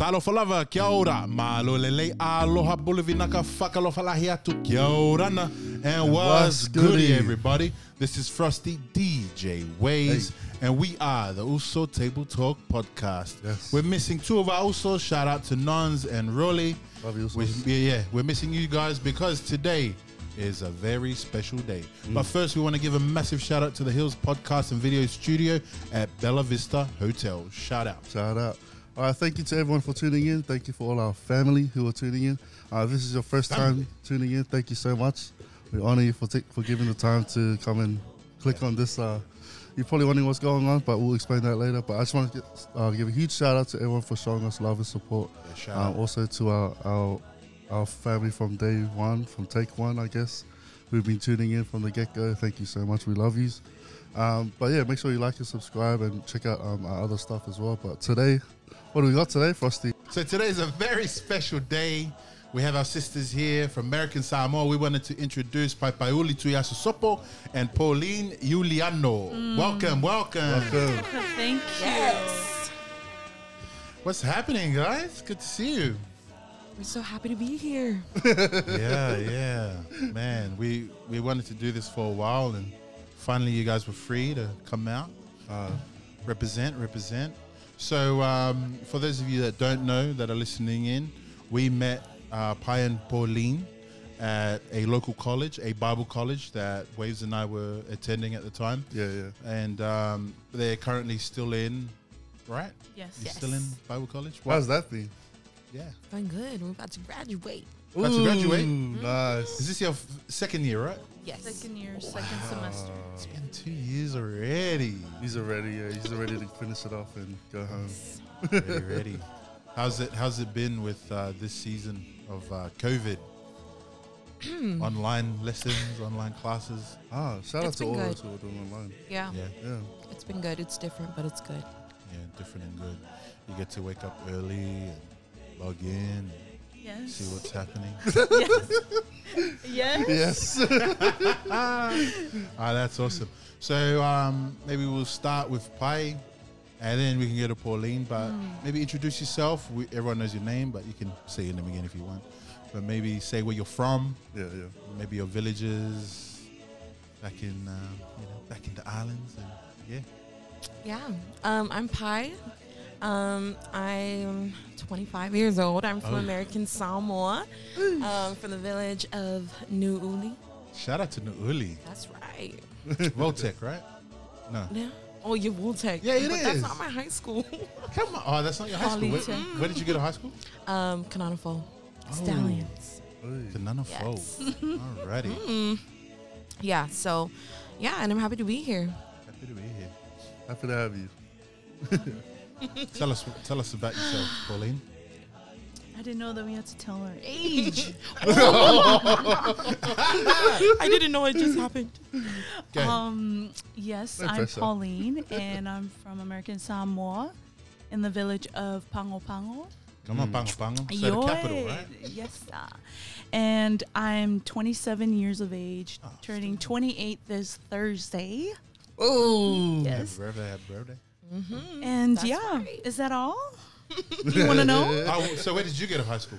talofa lava, kia ora. Malo lele aloha bulavinaka fakalofa lahi atu, kia orana. And what's goody, goody? everybody? This is Frosty DJ Waves, and we are the Uso Table Talk podcast. Yes. We're missing two of our Usos. Shout out to Nons and Rolly. Love you, We- yeah, yeah, we're missing you guys because today is a very special day. Mm. But first, we want to give a massive shout out to the Hills Podcast and Video Studio at Bella Vista Hotel. Shout out. Shout out. All right, thank you to everyone for tuning in. Thank you for all our family who are tuning in. Uh, this is your first Family. time tuning in. Thank you so much. We honor you for take, for giving the time to come and click on this. Uh, you're probably wondering what's going on, but we'll explain that later. But I just want to get, uh, give a huge shout out to everyone for showing us love and support. Yeah, Uh, also to our, our our family from day one, from take one, I guess. We've been tuning in from the get go. Thank you so much. We love you. Um, but yeah, make sure you like and subscribe and check out um, our other stuff as well. But today, what do we got today, Frosty? So today is a very special day. We have our sisters here from American Samoa. We wanted to introduce Paipauli Tuyasu and Pauline Juliano. Welcome, welcome. Welcome. Thank you. What's happening, guys? Good to see you. We're so happy to be here. yeah, yeah. Man, we we wanted to do this for a while and finally you guys were free to come out. Uh, represent, represent. So um, for those of you that don't know that are listening in, we met uh, Pae and Pauline at a local college, a Bible college that Waves and I were attending at the time. Yeah, yeah. And um, they're currently still in, right? Yes. You're still in Bible college? How's that been? Yeah. Fine, good. We're about to graduate. About to graduate? Nice. Is this your f- second year, right? Yes. Second year, second semester. It's been two years already. He's already, Yeah, he's ready to finish it off and go home. ready, ready. How's it? How's it been with uh, this season of uh, COVID? online lessons, online classes. Ah, shout out It's to been all good. those who are doing online. Yeah. Yeah, Yeah. It's been good. It's different, but it's good. yeah, different and good. You get to wake up early and log in, and Yes. see what's happening. yes. Yes. ah, that's awesome. So um, maybe we'll start with Pae, and then we can go to Pauline. But maybe introduce yourself. We, everyone knows your name, but you can say your name again if you want. But maybe say where you're from. yeah, yeah. maybe your villages back in um, you know back in the islands and yeah Yeah. Um, I'm Pae. Um, I'm 25 years old. I'm from Oh. American Samoa, um, from the village of Nuuli. shout out to Nuuli That's right. Voltec right no Yeah. Oh, you will take. Yeah, it but is. That's not my high school. come on oh that's not your high school where, where did you go to high school um, Kanana Fou. Stallions. to Nanafo Yes. alrighty Mm. Yeah. So, yeah, and I'm happy to be here. happy to be here Happy to have you. tell us tell us about yourself Pauline I didn't know that we had to tell our age. I didn't know it just happened. Go um, yes, No I'm pressure. Pauline, and I'm from American Samoa, in the village of Pago Pago. come on Mm. Pago Pago so the capital right Yes, sir. And I'm 27 years of age, Oh, turning 28 this Thursday. Oh. Yes. happy birthday happy birthday Mm-hmm. And That's yeah, right. is that all? you want to know? oh, so where did you go to high school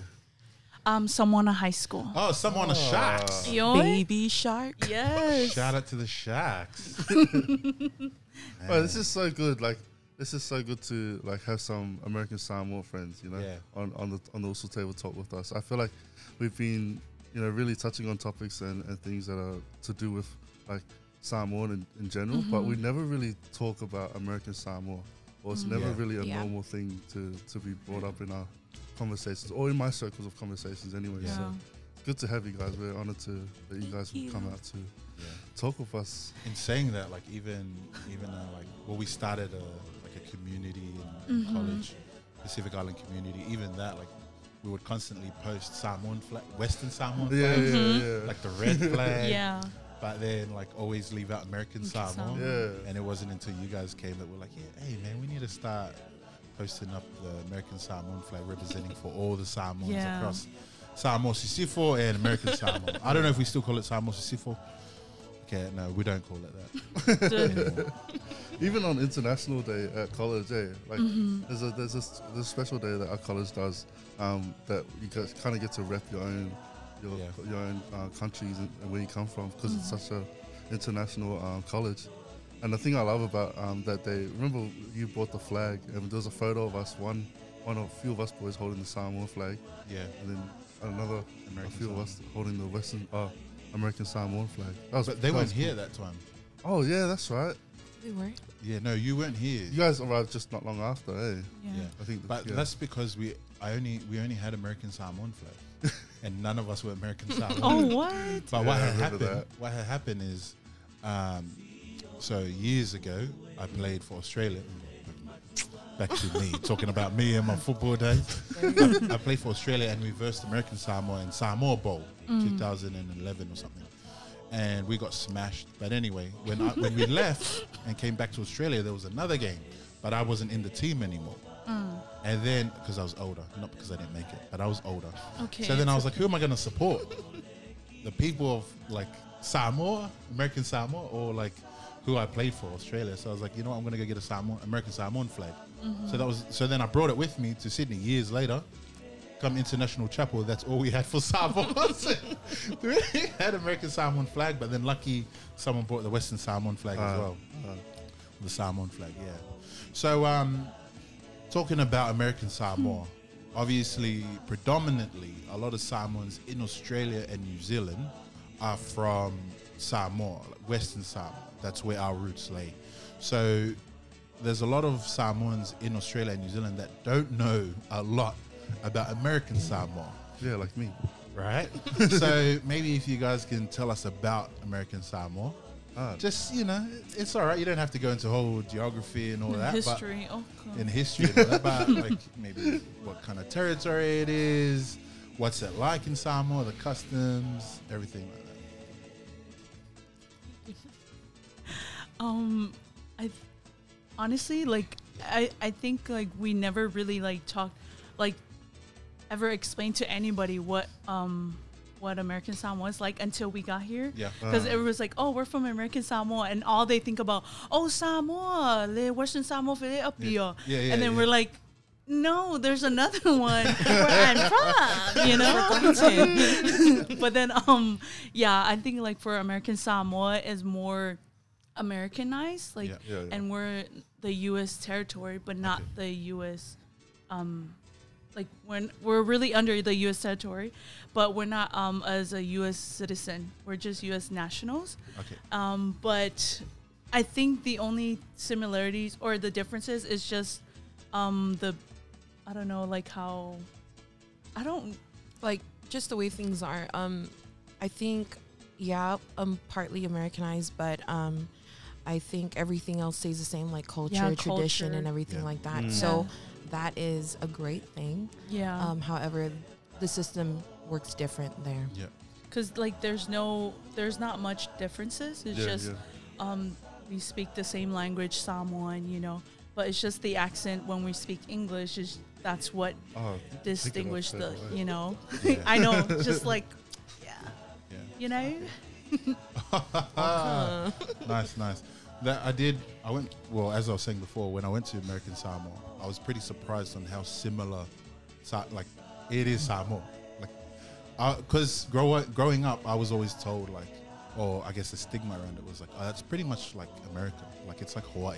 Um, Samoana High School. oh Samoana sharks Baby shark. Yes. shout out to the sharks Well, this is so good. Like, this is so good to like have some American Samoa friends, you know, Yeah. on on the on the Uso table talk with us. I feel like we've been, you know, really touching on topics and, and things that are to do with like Samoan in, in general, but we never really talk about American Samoa, or it's never Yeah. really a Yeah. normal thing to to be brought up in our conversations or in my circles of conversations anyway. Yeah. So good to have you guys. We're honored to that you guys Thank would come out to yeah talk with us. in saying that, like even even uh, like well, we started a like a community in Mhm. college, Pacific Island community. Even that, like we would constantly post Samoan flag, Western Samoan Yeah, flags, yeah, yeah. like the red flag. Yeah. But then like always leave out American American Samoan. Samoan. Yeah. And it wasn't until you guys came that we're like, yeah, hey man, we need to start posting up the American Samoan flag representing for all the Samoans Yeah. across Samoa Sisifo and American Samoa. I don't know if we still call it Samoa Sisifo. Okay, no, we don't call it that. Even on International Day at college, eh? Like Mhm. there's a there's a, s- there's a special day that our college does um, that you kind of get to rep your own your Yeah. your own uh, countries and, and where you come from because it's such a international um, college. And the thing I love about um, that day, remember you brought the flag, and there was a photo of us, one one of a few of us boys holding the Samoan flag, Yeah, and then another a American few of us holding the Western uh, American Samoan flag. That was, But they weren't was here that time. Oh yeah, that's right. We were. Yeah, no, you weren't here. You guys arrived just not long after, eh? yeah. Yeah. I think. But yeah. that's because we I only we only had American Samoan flag, and none of us were American Samoan. Oh, what? But Yeah, what had happened? that. What had happened is, um, so years ago, I played for Australia. Back to me talking about me and my football days. I, I played for Australia and we versed American Samoa in Samoa Bowl, 2011 or something, and we got smashed. But anyway, when I, when we left and came back to Australia, there was another game, but I wasn't in the team anymore. And then, because I was older, not because I didn't make it, but I was older. Okay. So then I was like, who am I going to support? the people of like Samoa, American Samoa, or like who I played for, Australia. So I was like, you know what, I'm going to go get a Samoa, American Samoan flag. So that was, so then I brought it with me to Sydney years later. Come International Chapel, that's all we had for Samoa. So we had American Samoan flag, but then lucky someone brought the Western Samoan flag as Ah, well. ah. The Samoan flag, yeah. So, um, talking about American Samoa, obviously, predominantly, a lot of Samoans in Australia and New Zealand are from Samoa, like Western Samoa. That's where our roots lay. So, there's a lot of Samoans in Australia and New Zealand that don't know a lot about American Samoa Yeah, like me. right? so maybe if you guys can tell us about American Samoa, Ah, just you know, it's all right. You don't have to go into whole geography and all that, History. Oh, but God. in history, and all that, but like maybe what kind of territory it is, what's it like in Samoa, the customs, everything like that. Um, I th- honestly like I I think like we never really like talked like ever explained to anybody what um what American Samoa was like until we got here. Yeah, Because Uh. everyone was like, "Oh, we're from American Samoa," and all they think about, "Oh, Samoa, le Western Samoa, fele up Yeah. here." Yeah, yeah, and then yeah. we're like, "No, there's another one where I'm from," you know. but then, um, yeah, I think like for American Samoa is more Americanized, like, Yeah. yeah, yeah. and we're the U.S. territory, but not Okay. the U.S. Um, like when we're really under the U.S. territory, but we're not um as a U.S. citizen. We're just U.S. nationals. okay, Um, but I think the only similarities or the differences is just um the I don't know like how I don't like just the way things are. Um, I think, yeah, I'm partly Americanized, but um, I think everything else stays the same, like culture, Yeah, tradition, culture. and everything Yeah. like that. Mm. So that is a great thing. yeah Um, however, the system works different there. yeah, because like there's no there's not much differences. It's yeah, just yeah. um, we speak the same language, Samoan, you know, but it's just the accent when we speak English is that's what Oh, distinguish the, away. you know. Yeah. I know, just like, yeah, yeah. you know. Nice, nice. That I did. I went. Well, as I was saying before, when I went to American Samoa, I was pretty surprised on how similar, like, it is Samoa. Like, because grow up, growing up, I was always told like, or I guess the stigma around it was like, oh, that's pretty much like America. Like it's like Hawaii.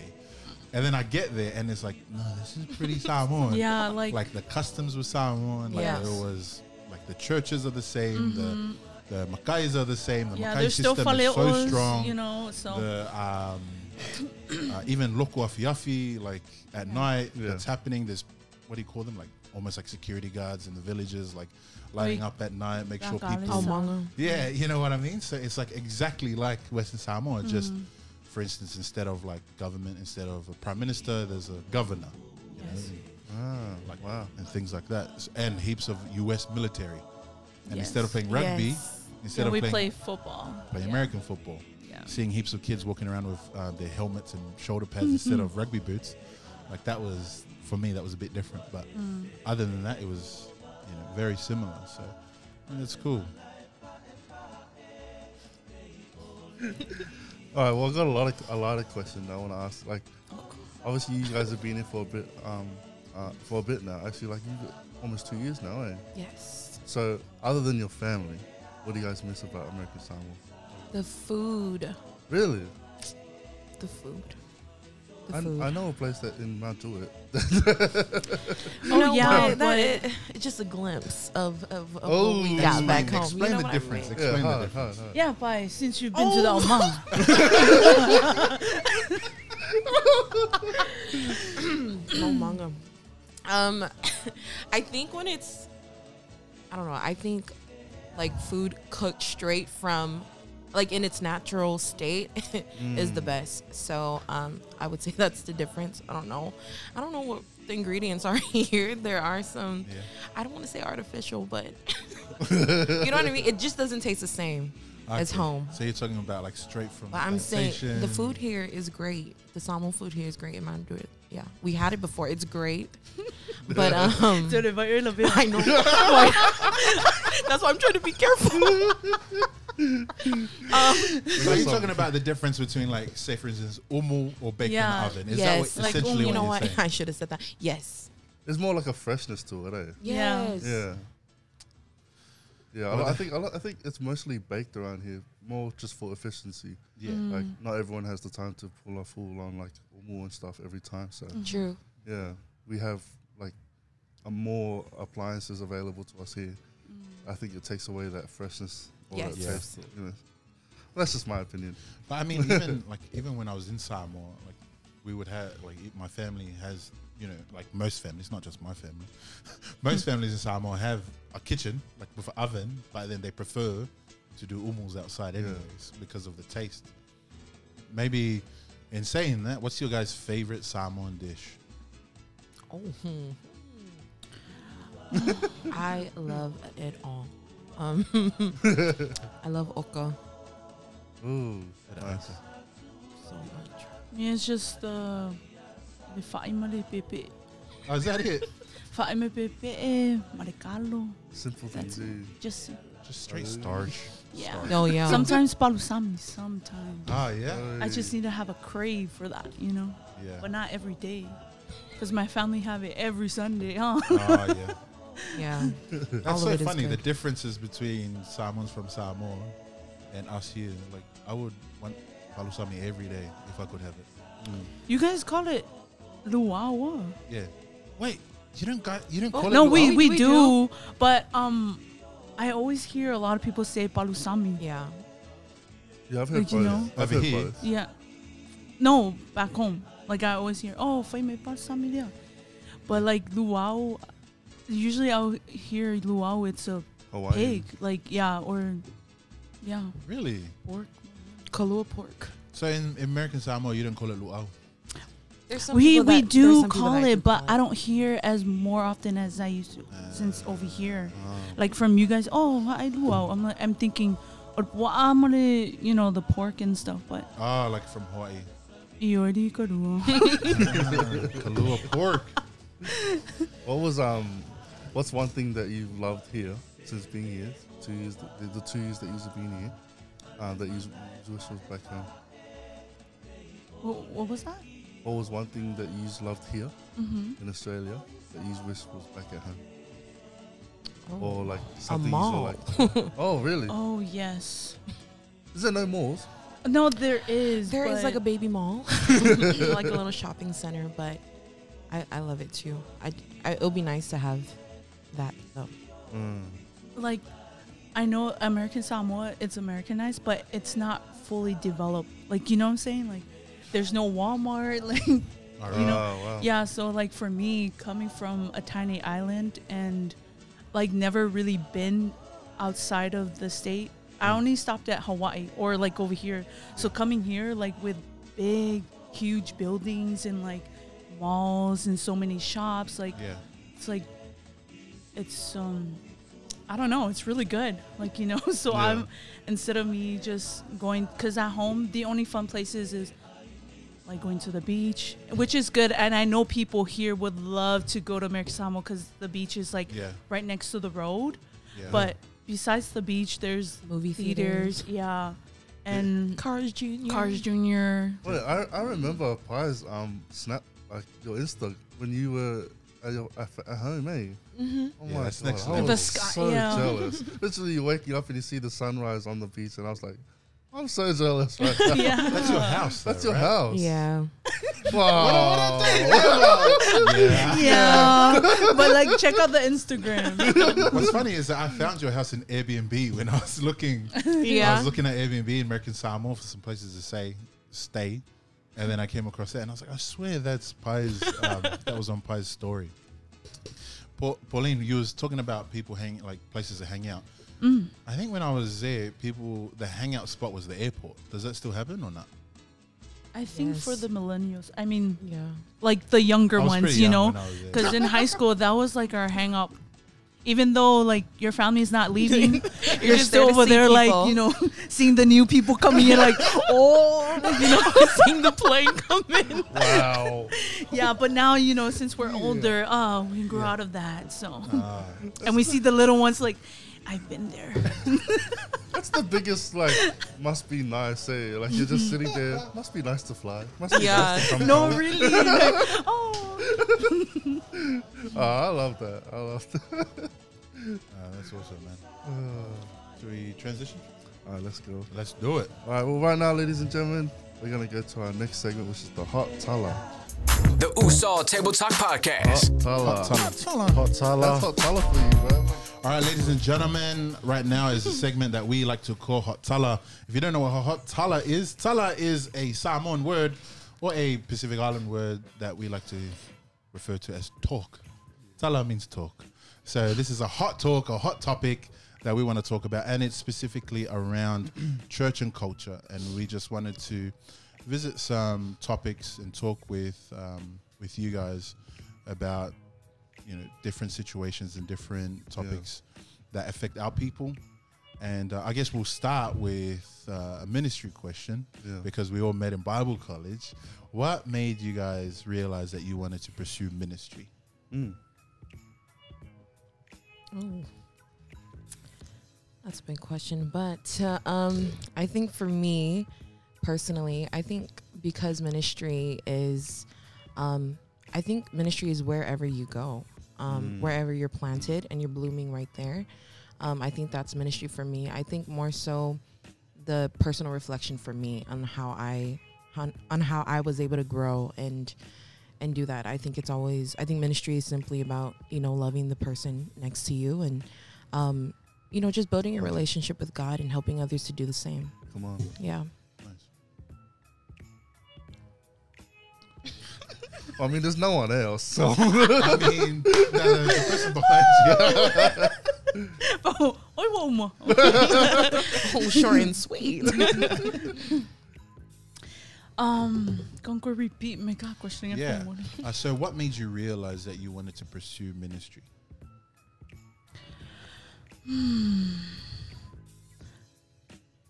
And then I get there and it's like, no, this is pretty Samoan. Yeah, like, Like the customs were Samoan. Like Yes. it was like the churches are the same. The the Makais are the same. The Mm-hmm. yeah, Makai there's still system is so strong you know. So the um, uh, even loko afiafi like at night Yeah. that's happening there's what do you call them like almost like security guards in the villages like lighting Like, up at night make sure people oh, So- yeah you know what i mean so it's like exactly like western samoa just Mm. for instance instead of like government instead of a prime minister there's a governor you Yes. know, Ah, like wow. and things like that S- and heaps of us military and Yes. instead of playing rugby Yes. instead yeah, of we playing, play football. playing yeah. american football Yeah. Seeing heaps of kids walking around with uh, their helmets and shoulder pads instead of rugby boots, like that was for me that was a bit different. But Mm. other than that, it was you know very similar. So and it's cool. All right. Well, I got a lot of a lot of questions I want to ask. Like, obviously, you guys have been here for a bit, um, uh, for a bit now. Actually, like you almost two years now, eh? Yes. So, other than your family, what do you guys miss about American Samoa? The food. Really? The food. The I, food. I know a place that in Mount Druitt. You know Oh, yeah, what? but- That, it, it's just a glimpse of, of, of Oh, what we got explain, back home. explain you know the difference. I mean? Explain yeah, the hard, difference. hard, hard. Yeah, bye. Since you've been to the Oman. oh. Um, I think when it's, I don't know. I think like food cooked straight from, like in its natural state, is the best. So um, I would say that's the difference. I don't know. I don't know what the ingredients are here. There are some. Yeah. I don't want to say artificial, but you know what I mean. It just doesn't taste the same as Okay. home. So you're talking about like straight from. The But I'm saying the food here is great. The Samoan food here is great in Mount Druitt. Yeah, we had it before. It's great. but um, So the very little bit. I know. That's why I'm trying to be careful. um, So are you talking about the difference between like, say, for instance, umu or bake Yeah. in the oven? Is yes, that what, like essentially you what know you're what? saying? I should have said that. Yes. It's more like a freshness to it, eh? Yeah. Yes. Yeah. Yeah, I, Well, I the- think I, I think it's mostly baked around here, more just for efficiency. Yeah. Like not everyone has the time to pull a full on like umu and stuff every time. So True. yeah, we have like a more appliances available to us here. I think it takes away that freshness or Yes. that Yeah. taste. You. That's just my opinion. But I mean, even like even when I was in Samoa, like we would have like my family has you know like most families, not just my family, most families in Samoa have a kitchen like with an oven, but then they prefer to do umus outside Yeah. anyways because of the taste. Maybe in saying that, what's your guys' favorite Samoan dish? Oh. hmm. I love it all. Um, I love oka Ooh, nice. so much. Yeah, it's just uh, the faima le pepe. Oh, is that it? Faima pepe eh, maricalo. Simple That's things. Just Just straight starch. yeah. Starch. Oh yeah. Sometimes palusami. Sometimes. Ah, yeah, I just need to have a crave for that, you know, yeah. but not every day. Because my family have it every Sunday, huh? Ah, yeah. yeah. That's All so of it is funny. The differences between Samoans from Samoa and us here. Like I would want palusami every day if I could have it. You guys call it luau. Yeah. Wait, you don't got you don't Oh, call No, it we, we, We do, but um, I always hear a lot of people say palusami. Yeah. Yeah, I've heard Like, you both. know? I've Over heard here. both. Yeah. No, back home. Like I always hear, oh, fai me palusami dia. But like luau, usually I'll hear luau. It's a Hawaiian. pig, like yeah, or yeah, really. pork. Kalua pork. So in, in American Samoa, you don't call it luau. There's some We people we that- there's do some people call that it, but call I don't hear as more often as I used to Uh, since over here. Ah. Like from you guys, oh, I luau. I'm like, I'm thinking, or well, I'm gonna, you know, the pork and stuff, but Ah, like from Hawaii. iori ka luau. Ah, Kalua pork. What was um, what's one thing that you've loved here since being here? Two years, the, the two years that you've been here, uh, that you you wish was back home. what, what was that? What was one thing that you loved here Mm-hmm. in Australia that you wish was back at home, Oh. or like something you mall. saw like? oh, really? Oh yes. Is there no malls? No, there is. There is like a baby mall, like a little shopping center, but I, I love it too. I, I it'll be nice to have that though. Mm. like I know American Samoa, it's Americanized, but it's not fully developed. Like you know what I'm saying? Like there's no Walmart. Like You right. know, oh, wow. yeah, so like for me, coming from a tiny island and like never really been outside of the state. I Mm. only stopped at Hawaii or like over here. So coming here like with big huge buildings and like malls and so many shops like Yeah. it's like it's um I don't know, it's really good. Like, you know, so Yeah. I'm instead of me just going cuz at home the only fun places is like going to the beach, which is good and I know people here would love to go to American cuz the beach is like Yeah. right next to the road. Yeah. But besides the beach there's Movie theaters, theaters. yeah. and Carl's Junior. Carl's Junior. Wait, I, I remember Pae's um snap like your Insta when you were at, your, at, at home, eh? Mm-hmm. Oh Yeah, my that's god, next I level. The was sky- so yeah. jealous. Literally, you're waking up and you see the sunrise on the beach, and I was like, I'm so jealous right now. Yeah. That's your house. That's your right? house. Yeah. Wow. Yeah. Yeah. but like check out the Instagram. What's funny is that I found your house in Airbnb when I was looking. Yeah. I was looking at Airbnb in American Samoa for some places to say stay, and then I came across that, and I was like, I swear that's Pae's. Um, that was on Pae's story. Paul, Pauline, you was talking about people hang like places to hang out. Mm. I think when I was there, people the hangout spot was the airport. Does that still happen or not? I think for the millennials, I mean, Yeah. like the younger ones, you young know, when I was there. because in high school that was like our hang up. Even though like your family's not leaving, you're just still over see there, like you know, seeing the new people coming in, like oh, you know, Seeing the plane come in. wow. yeah. But now you know, since we're older, oh, we grew out of that, so Ah, and we see the little ones like, I've been there. That's the biggest, like, must be nice, eh? Like, you're just sitting there. Must be nice to fly. Must be Yeah. nice to come no, home. really. like, oh, Oh, I love that. I love that. ah, that's awesome, man. Should we transition? All right, let's go. Let's do it. All right, well, right now, ladies and gentlemen, we're going to go to our next segment, which is the Hot Tala. The Uso Table Talk Podcast. Hot Tala. Hot Tala. Hot Tala. For you, man. All right, ladies and gentlemen, right now is a segment that we like to call Hot Tala. If you don't know what Hot Tala is, Tala is a Samoan word or a Pacific Island word that we like to refer to as talk. Tala means talk. So this is a hot talk, a hot topic that we want to talk about, and it's specifically around church and culture. And we just wanted to visit some topics and talk with um, with you guys about you know different situations and different topics that affect our people. And uh, I guess we'll start with uh, a ministry question Yeah. because we all met in Bible college. What made you guys realize that you wanted to pursue ministry? Mm. Oh. That's a big question, but uh, um, I think for me personally, I think because ministry is, um, I think ministry is wherever you go, um, Mm. wherever you're planted and you're blooming right there. Um, I think that's ministry for me. I think more so the personal reflection for me on how I on, on how I was able to grow and and do that. I think it's always I think ministry is simply about, you know, loving the person next to you and um, you know, just building a relationship with God and helping others to do the same. Come on. Yeah. I mean, there's no one else, so. I mean, the, the person behind you. oh, oi, wo mo. Oh, short and sweet. Um, kung ko repeat my ka question Yeah. Uh, so, what made you realize that you wanted to pursue ministry? Hmm.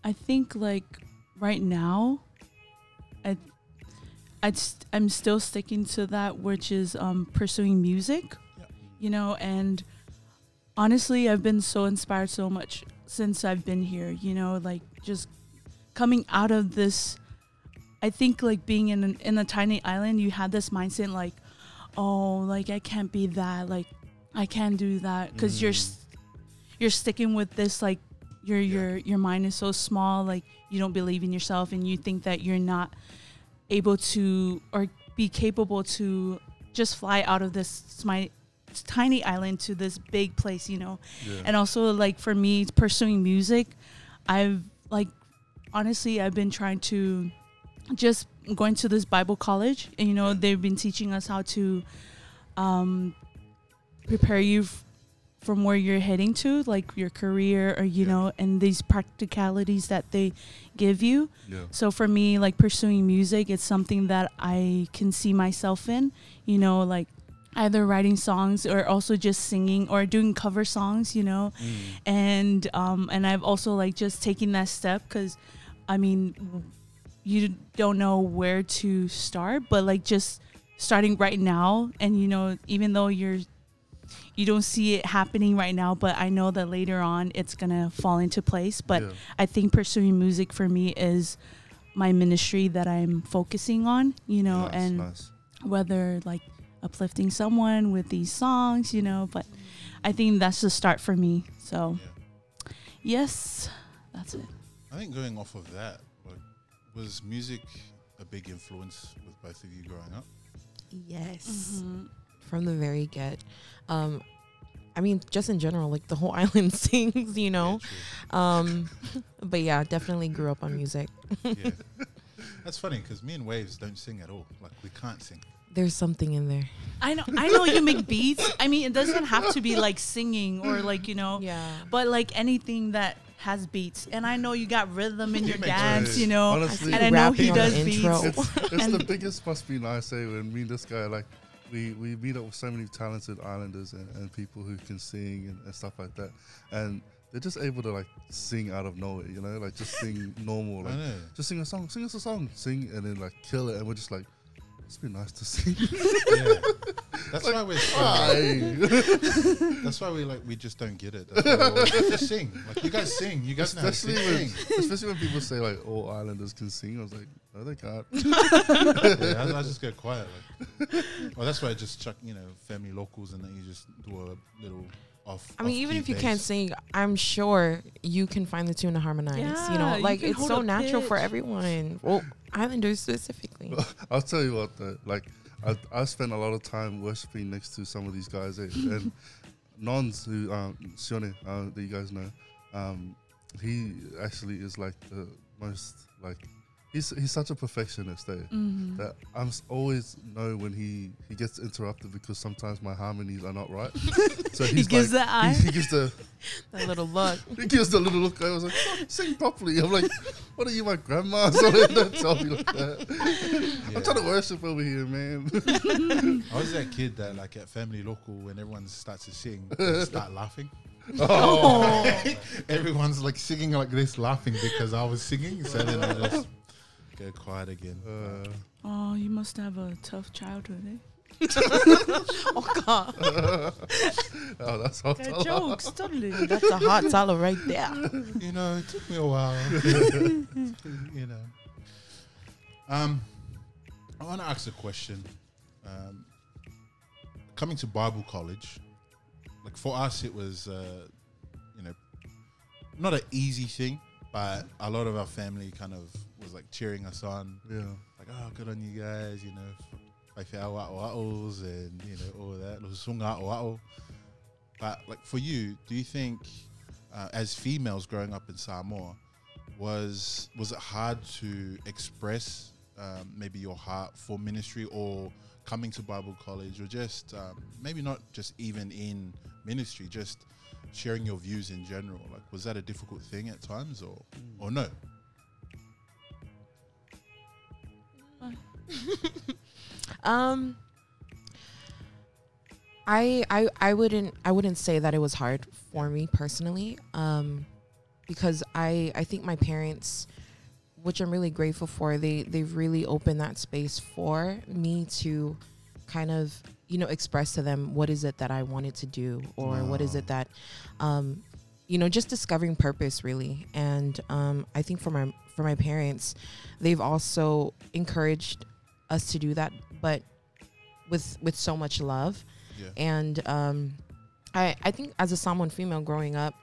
I think like right now, I, I'd st- I'm still sticking to that, which is um, pursuing music. Yep. You know, and honestly, I've been so inspired so much since I've been here. You know, like just coming out of this. I think like being in an, in a tiny island, you had this mindset like, oh, like I can't be that, like I can't do that, because you're s- you're sticking with this like your your your mind is so small like you don't believe in yourself and you think that you're not able to or be capable to just fly out of this smi- tiny island to this big place you know Yeah. and also like for me pursuing music i've like honestly i've been trying to just going to this bible college and you know they've been teaching us how to um prepare you f- from where you're heading to like your career or you Yeah. know and these practicalities that they give you yeah. so for me like pursuing music it's something that i can see myself in you know like either writing songs or also just singing or doing cover songs you know Mm. and um and i've also like just taking that step because i mean you don't know where to start but like just starting right now and you know even though you're you don't see it happening right now, but I know that later on it's gonna fall into place. But Yeah. I think pursuing music for me is my ministry that I'm focusing on, you know, Nice, and nice. whether like uplifting someone with these songs, you know, but I think that's the start for me. So, yes, that's it. I think going off of that, like, was music a big influence with both of you growing up? Yes. Mhm. From the very get. Um, I mean, just in general, like the whole island sings, you know. Yeah, Um, but yeah, definitely grew up on music. yeah. That's funny because me and Waves don't sing at all. Like we can't sing. There's something in there. I know, I know you make beats. I mean, it doesn't have to be like singing or like you know, Yeah. but like anything that has beats. And I know you got rhythm in your dance, beats. you know. Honestly, and I know he Rapping on does the beats. intro. it's, it's the biggest must be nice eh when me and this guy like we we meet up with so many talented islanders and, and people who can sing and, and stuff like that and they're just able to like sing out of nowhere you know like just sing normal I like know. just sing a song sing us a song sing and then like kill it and we're just like it's been nice to sing Yeah. That's why we're so, That's why we like we just don't get it. That's why we're just sing. Like you guys sing. You guys know how to especially sing. when sing. especially when people say like all islanders can sing I was like no they can't yeah, I, I just go quiet. Like, well, that's why I just chuck, you know, family locals, and then you just do a little off. I mean, even if you can't sing, I'm sure you can find the tune to harmonize. you know, like can it's so a natural for pitch. everyone. Well, Islanders specifically. I'll tell you what, though, like I, I spent a lot of time worshiping next to some of these guys, eh? and Nons, who um, Sione, uh, that you guys know, um, he actually is like the most like he's he's such a perfectionist, eh? Mhm. That I'm always know when he he gets interrupted because sometimes my harmonies are not right. So He gives like, the eye. He, he gives the that little look. he gives the little look. I was like, "Oh, sing properly. I'm like, what are you, my grandma? So don't tell me like that. I'm trying to worship over here, man. I was that kid that, like, at family local, when everyone starts to sing, start laughing. Oh. Everyone's like singing like this, laughing because I was singing. So then I just go quiet again. Uh, Oh, you must have a tough childhood, eh? Oh God, oh, that's hot. Got jokes, totally. that's a hot tala right there. you know, it took me a while. you know. Um, I want to ask a question. Um, coming to Bible college, like for us, it was, uh, you know, not an easy thing, but a lot of our family kind of was like cheering us on, Yeah. like, oh, good on you guys, you know, like the awa'os and, you know, all that. But like for you, do you think, uh, as females growing up in Samoa, was was it hard to express um, maybe your heart for ministry or coming to Bible college or just um, maybe not just even in ministry, just sharing your views in general? Like, was that a difficult thing at times or or no? Um, I I I wouldn't I wouldn't say that it was hard for me personally. Um, because I I think my parents, which I'm really grateful for, they they've really opened that space for me to kind of you know express to them what is it that I wanted to do or what is it that um you know just discovering purpose really and um I think for my for my parents they've also encouraged us to do that but with with so much love Yeah. and um I I think as a Samoan female growing up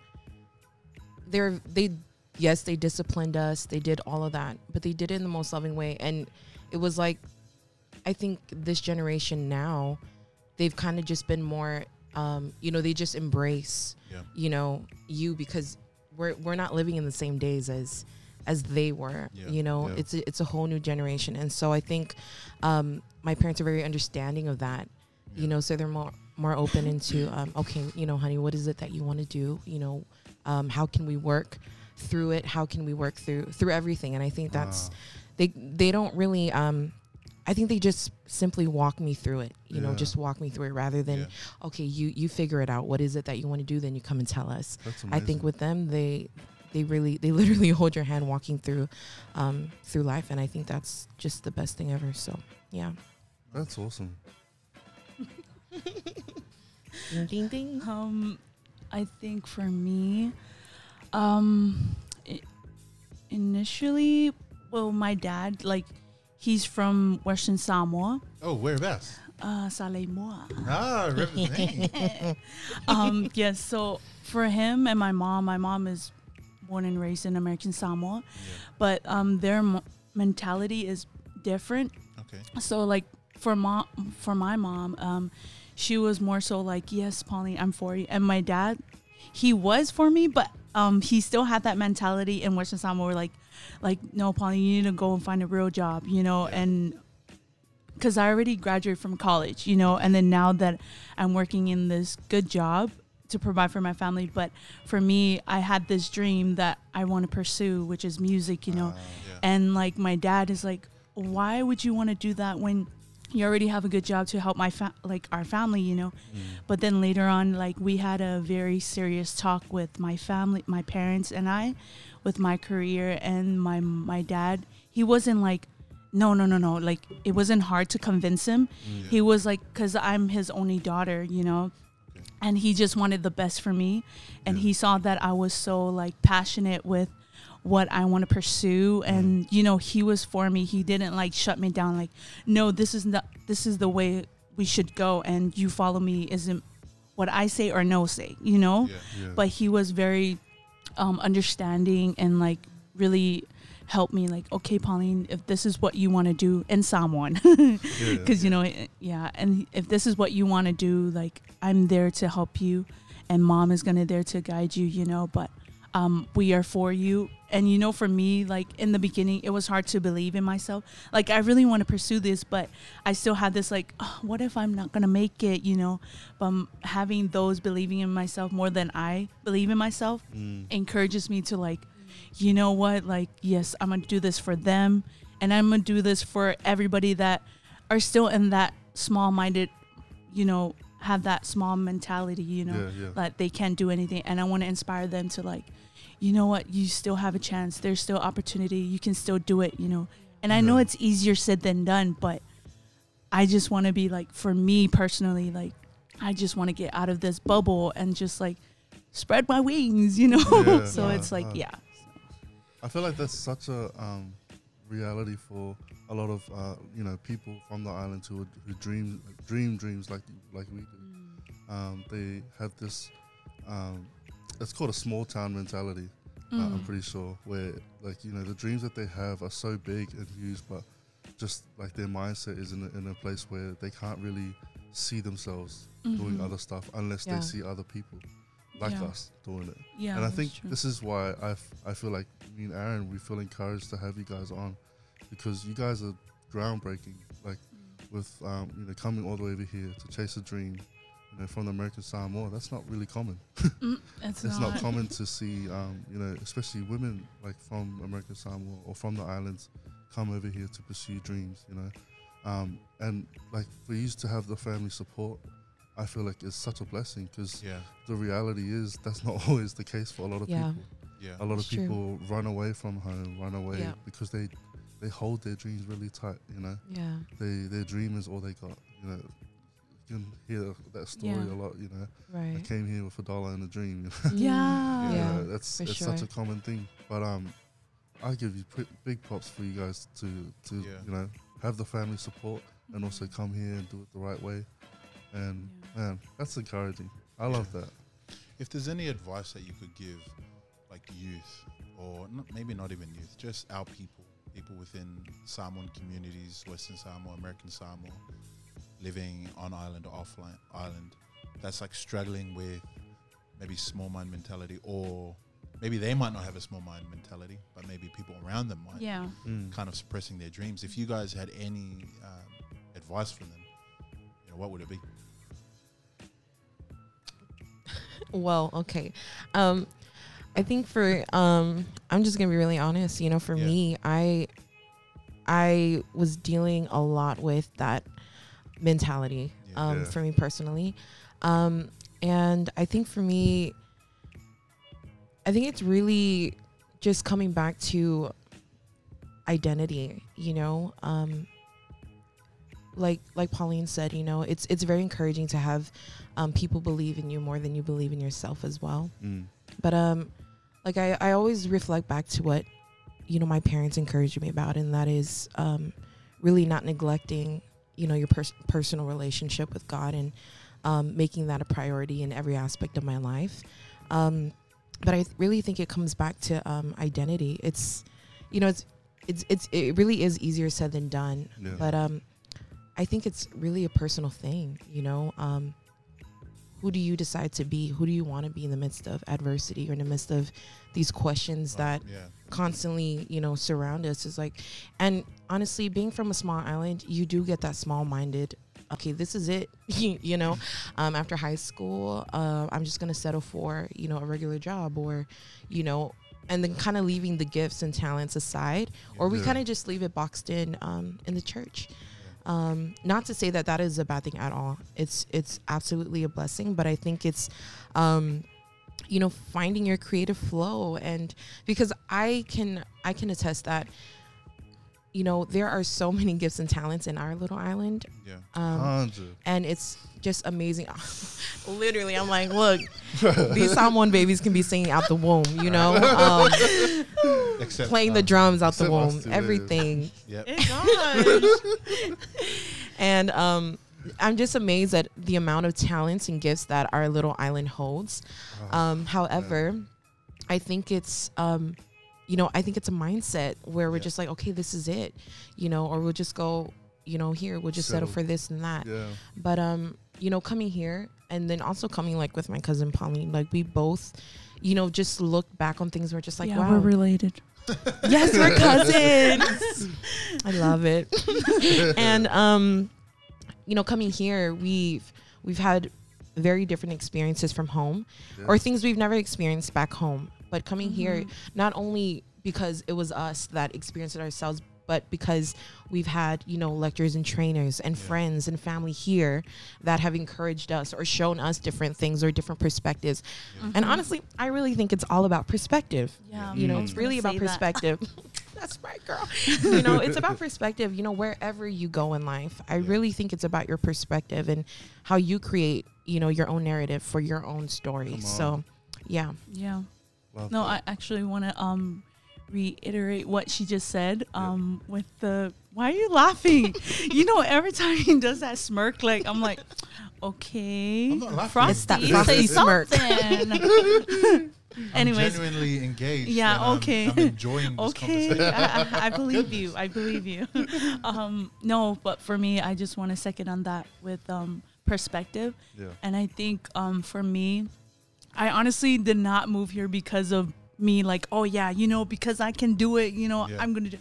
they're they yes they disciplined us they did all of that but they did it in the most loving way and it was like I think this generation now they've kind of just been more um you know they just embrace Yeah. you know you because we're we're not living in the same days as as they were Yeah, you know yeah. it's a, it's a whole new generation and so i think um my parents are very understanding of that Yeah. you know so they're more more open into um okay you know honey what is it that you want to do you know um how can we work through it how can we work through through everything and i think that's Wow. they they don't really um I think they just simply walk me through it, you know, just walk me through it rather than Yeah. okay, you you figure it out. What is it that you want to do? Then you come and tell us. That's I think with them, they they really they literally hold your hand walking through um, through life, and I think that's just the best thing ever. So yeah, That's awesome. Ding ding ding. Um, I think for me, um, i- initially, well, my dad, like, he's from Western Samoa, Oh, whereabouts? uh, Samoa. Ah, representing. um, yes. So for him and my mom, my mom is born and raised in American Samoa, but um, their mo- mentality is different. okay. So like for mom, for my mom, um, she was more so like, yes, Pauline, I'm for you. And my dad, he was for me, but um, he still had that mentality in Western Samoa, where like, like no, Pauline, you need to go and find a real job, you know, Yeah. and because I already graduated from college, you know, and then now that I'm working in this good job to provide for my family, but for me, I had this dream that I want to pursue, which is music, you know, Ah, yeah. and like my dad is like, why would you want to do that when you already have a good job to help my fa- like our family, you know? But then later on, like we had a very serious talk with my family, my parents and I, with my career and my my dad. He wasn't like, no, no, no, no. Like it wasn't hard to convince him. He was like, cause I'm his only daughter, you know. And he just wanted the best for me, and Yeah. he saw that I was so like passionate with what I want to pursue and you know he was for me he didn't like shut me down like no this is not this is the way we should go and you follow me isn't what I say or no say you know Yeah. Yeah. but he was very um understanding and like really helped me like okay Pauline if this is what you want to do and someone. Yeah, because you know yeah and if this is what you want to do like i'm there to help you and mom is gonna there to guide you you know but um we are for you. And you know for me like in the beginning it was hard to believe in myself. Like i really want to pursue this but i still had this like oh, what if i'm not gonna make it? You know? But um, having those believing in myself more than i believe in myself Mm. encourages me to like you know what? Like yes i'm gonna do this for them and i'm gonna do this for everybody that are still in that small minded you know have that small mentality you know Yeah, yeah. that they can't do anything and i want to inspire them to like you know what? You still have a chance. There's still opportunity. You can still do it you know? And i know it's easier said than done but i just want to be like for me personally like i just want to get out of this bubble and just like spread my wings you know? Yeah, so yeah, it's like yeah. yeah I feel like that's such a um, reality for a lot of uh, you know people from the island who who dream dream dreams like like we do. Um, they have this. Um, it's called a small town mentality. Uh, I'm Mm. pretty sure where like you know the dreams that they have are so big and huge, but just like their mindset is in a, in a place where they can't really see themselves doing Mhm. other stuff unless Yeah. they see other people like Yeah. us doing it. Yeah and I think true. this is why I, f- I feel like me and Aaron we feel encouraged to have you guys on because you guys are groundbreaking like with um, you know coming all the way over here to chase a dream you know from the American Samoa. That's not really common. Mm, it's, it's not common to see um, you know especially women like from American Samoa or from the islands come over here to pursue dreams you know? Um, and like for you to have the family support I feel like it's such a blessing because Yeah. the reality is that's not always the case for a lot of Yeah. people Yeah. a lot of It's true. people run away from home, run away Yeah. because they they hold their dreams really tight. You know, Yeah. they their dream is all they got. You know, you can hear that story Yeah. a lot. You know, I came here with a dollar and a dream. yeah You Yeah, know, that's for it's sure. such a common thing. But um, I give you p- big props for you guys to to Yeah. you know have the family support and also come here and do it the right way. And man, that's encouraging. I love that. If there's any advice that you could give, like youth, or not, maybe not even youth, just our people, people within Samoan communities, Western Samoa, American Samoa, living on island or offline island, that's like struggling with maybe small mind mentality, or maybe they might not have a small mind mentality, but maybe people around them might, yeah Mm. kind of suppressing their dreams. If you guys had any um, advice for them, you know, what would it be? Well, okay. Um, I think for um, I'm just gonna be really honest. You know, for Yeah. me, I I was dealing a lot with that mentality. Yeah. Um, for me personally, um, and I think for me, I think it's really just coming back to identity. You know, um, like like Pauline said, you know, it's it's very encouraging to have um, people believe in you more than you believe in yourself as well. Mm. But um, like I, I always reflect back to what you know my parents encouraged me about, and that is um, really not neglecting you know your pers- personal relationship with God and um, making that a priority in every aspect of my life. Um, but I th- really think it comes back to um, identity. It's you know it's it's it's it really is easier said than done. Yeah. But um, I think it's really a personal thing. You know, um, who do you decide to be? Who do you want to be in the midst of adversity or in the midst of these questions that yeah. constantly, you know, surround us? Is like, and honestly, being from a small island, you do get that small-minded. Okay, this is it. you, you know, um, after high school, uh, I'm just gonna settle for you know a regular job or, you know, and then kind of leaving the gifts and talents aside, or we Yeah. kind of just leave it boxed in um, in the church. Um, not to say that that is a bad thing at all. It's it's absolutely a blessing, but I think it's, um, you know, finding your creative flow, and because I can I can attest that, you know, there are so many gifts and talents in our little island, Yeah. um, Hundred. and it's just amazing. Literally, I'm like, look, these Samoan babies can be singing out the womb, you know, um, Except playing the um, drums out the womb, everything. Yep. and um, I'm just amazed at the amount of talents and gifts that our little island holds. Um, however, I think it's, um, you know, I think it's a mindset where we're Yeah. just like, okay, this is it, you know, or we'll just go, you know, here we'll just settle, Settle. for this and that. Yeah. But um, you know, coming here and then also coming like with my cousin Pauline, like we both, you know, just look back on things. We're just like, yeah, wow, we're related. yes, we're cousins. I love it. and um, you know, coming here, we've we've had very different experiences from home, or things we've never experienced back home. But coming here, mm-hmm. not only because it was us that experienced it ourselves, but because we've had you know lectors and trainers and friends and family here that have encouraged us or shown us different things or different perspectives. And mm-hmm. honestly, I really think it's all about perspective. Yeah, You know, I it's really about say that. perspective. That's right, girl. you know, it's about perspective. You know, wherever you go in life, I really think it's about your perspective and how you create, you know, your own narrative for your own story. So, yeah. Yeah. Love No, that. I actually want to um reiterate what she just said um with the why are you laughing? you know, every time he does that smirk, like I'm like, okay, I'm not laughing. Frosty, It's that say Frosty smirk. something. I'm genuinely engaged. Yeah, and I'm- okay. I'm enjoying this okay, conversation. I, I- I believe you. I believe you. um, no, but for me, I just want to second on that with um perspective. Yeah. And I think um, for me, I honestly did not move here because of me, like, oh, yeah, you know, because I can do it, you know, Yeah. I'm going to do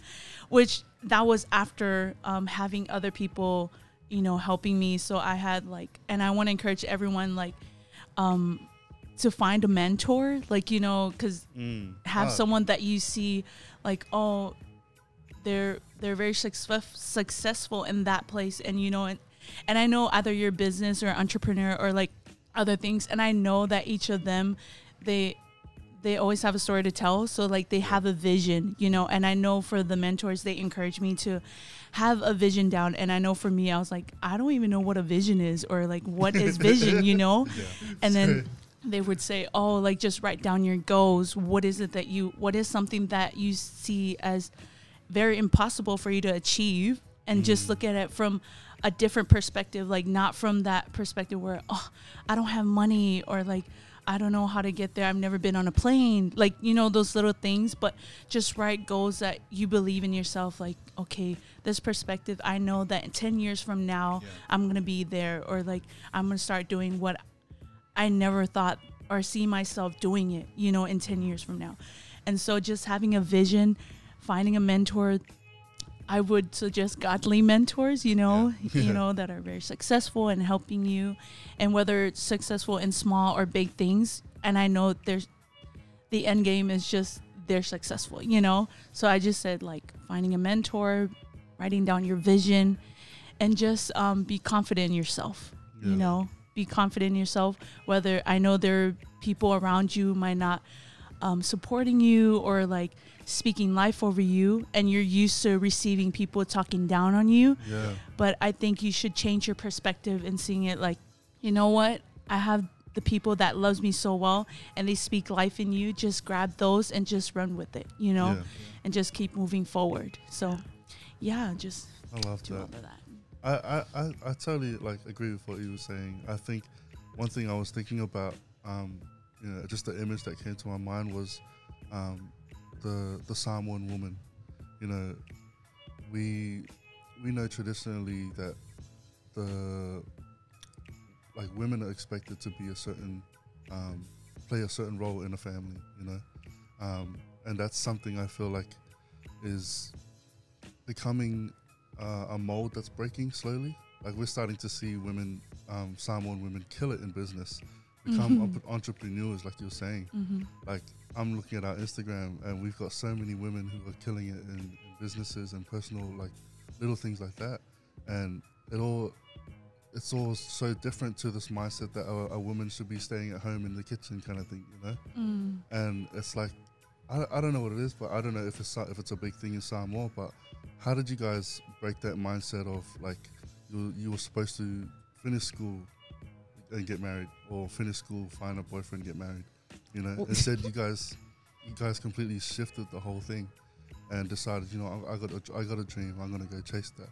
Which that was after um, having other people, you know, helping me. So I had like, and I want to encourage everyone, like, um, to find a mentor, like, you know, because Mm. have someone that you see like oh they're they're very success, successful in that place and you know and and I know either you're business or entrepreneur or like other things and I know that each of them they they always have a story to tell so like they have a vision you know and I know for the mentors they encourage me to have a vision down and I know for me I was like I don't even know what a vision is or like what is vision? You know? And then they would say oh like just write down your goals. What is it that you what is something that you see as very impossible for you to achieve? And just mm. look at it from a different perspective like not from that perspective where oh i don't have money or like i don't know how to get there i've never been on a plane like you know those little things but just write goals that you believe in yourself like okay this perspective i know that in 10 years from now Yeah. i'm gonna be there or like i'm gonna start doing what I never thought or see myself doing it, you know, in 10 years from now. And so just having a vision, finding a mentor, I would suggest godly mentors, you know, you know, that are very successful and helping you and whether it's successful in small or big things. And I know there's the end game is just they're successful, you know? So I just said like finding a mentor, writing down your vision and just um, be confident in yourself, you know? Be confident in yourself. Whether I know there are people around you might not um, supporting you or like speaking life over you, and you're used to receiving people talking down on you. Yeah. But I think you should change your perspective and seeing it like, you know what? I have the people that loves me so well and they speak life in you. Just grab those and just run with it, you know, Yeah. and just keep moving forward. So, yeah, just I love that. that. I, I, I, I totally like agree with what you were saying. I think one thing I was thinking about, um, you know, just the image that came to my mind was um, the the Samoan woman. You know, we we know traditionally that the like women are expected to be a certain um, play a certain role in a family. You know, um, and that's something I feel like is becoming uh, a mold that's breaking slowly. Like we're starting to see women, um, Samoan women, kill it in business, become Mhm. entrepreneurs, like you're saying. hmm Like I'm looking at our Instagram, and we've got so many women who are killing it in, in businesses and personal, like little things like that. And it all, it's all so different to this mindset that a, a woman should be staying at home in the kitchen, kind of thing, you know Mm. and it's like I, I don't know what it is, but I don't know if it's if it's a big thing in Samoa. But how did you guys break that mindset of like you you were supposed to finish school and get married, or finish school, find a boyfriend, get married? You know, Well- instead you guys you guys completely shifted the whole thing and decided, you know, I, I got a, I got a dream, I'm gonna go chase that.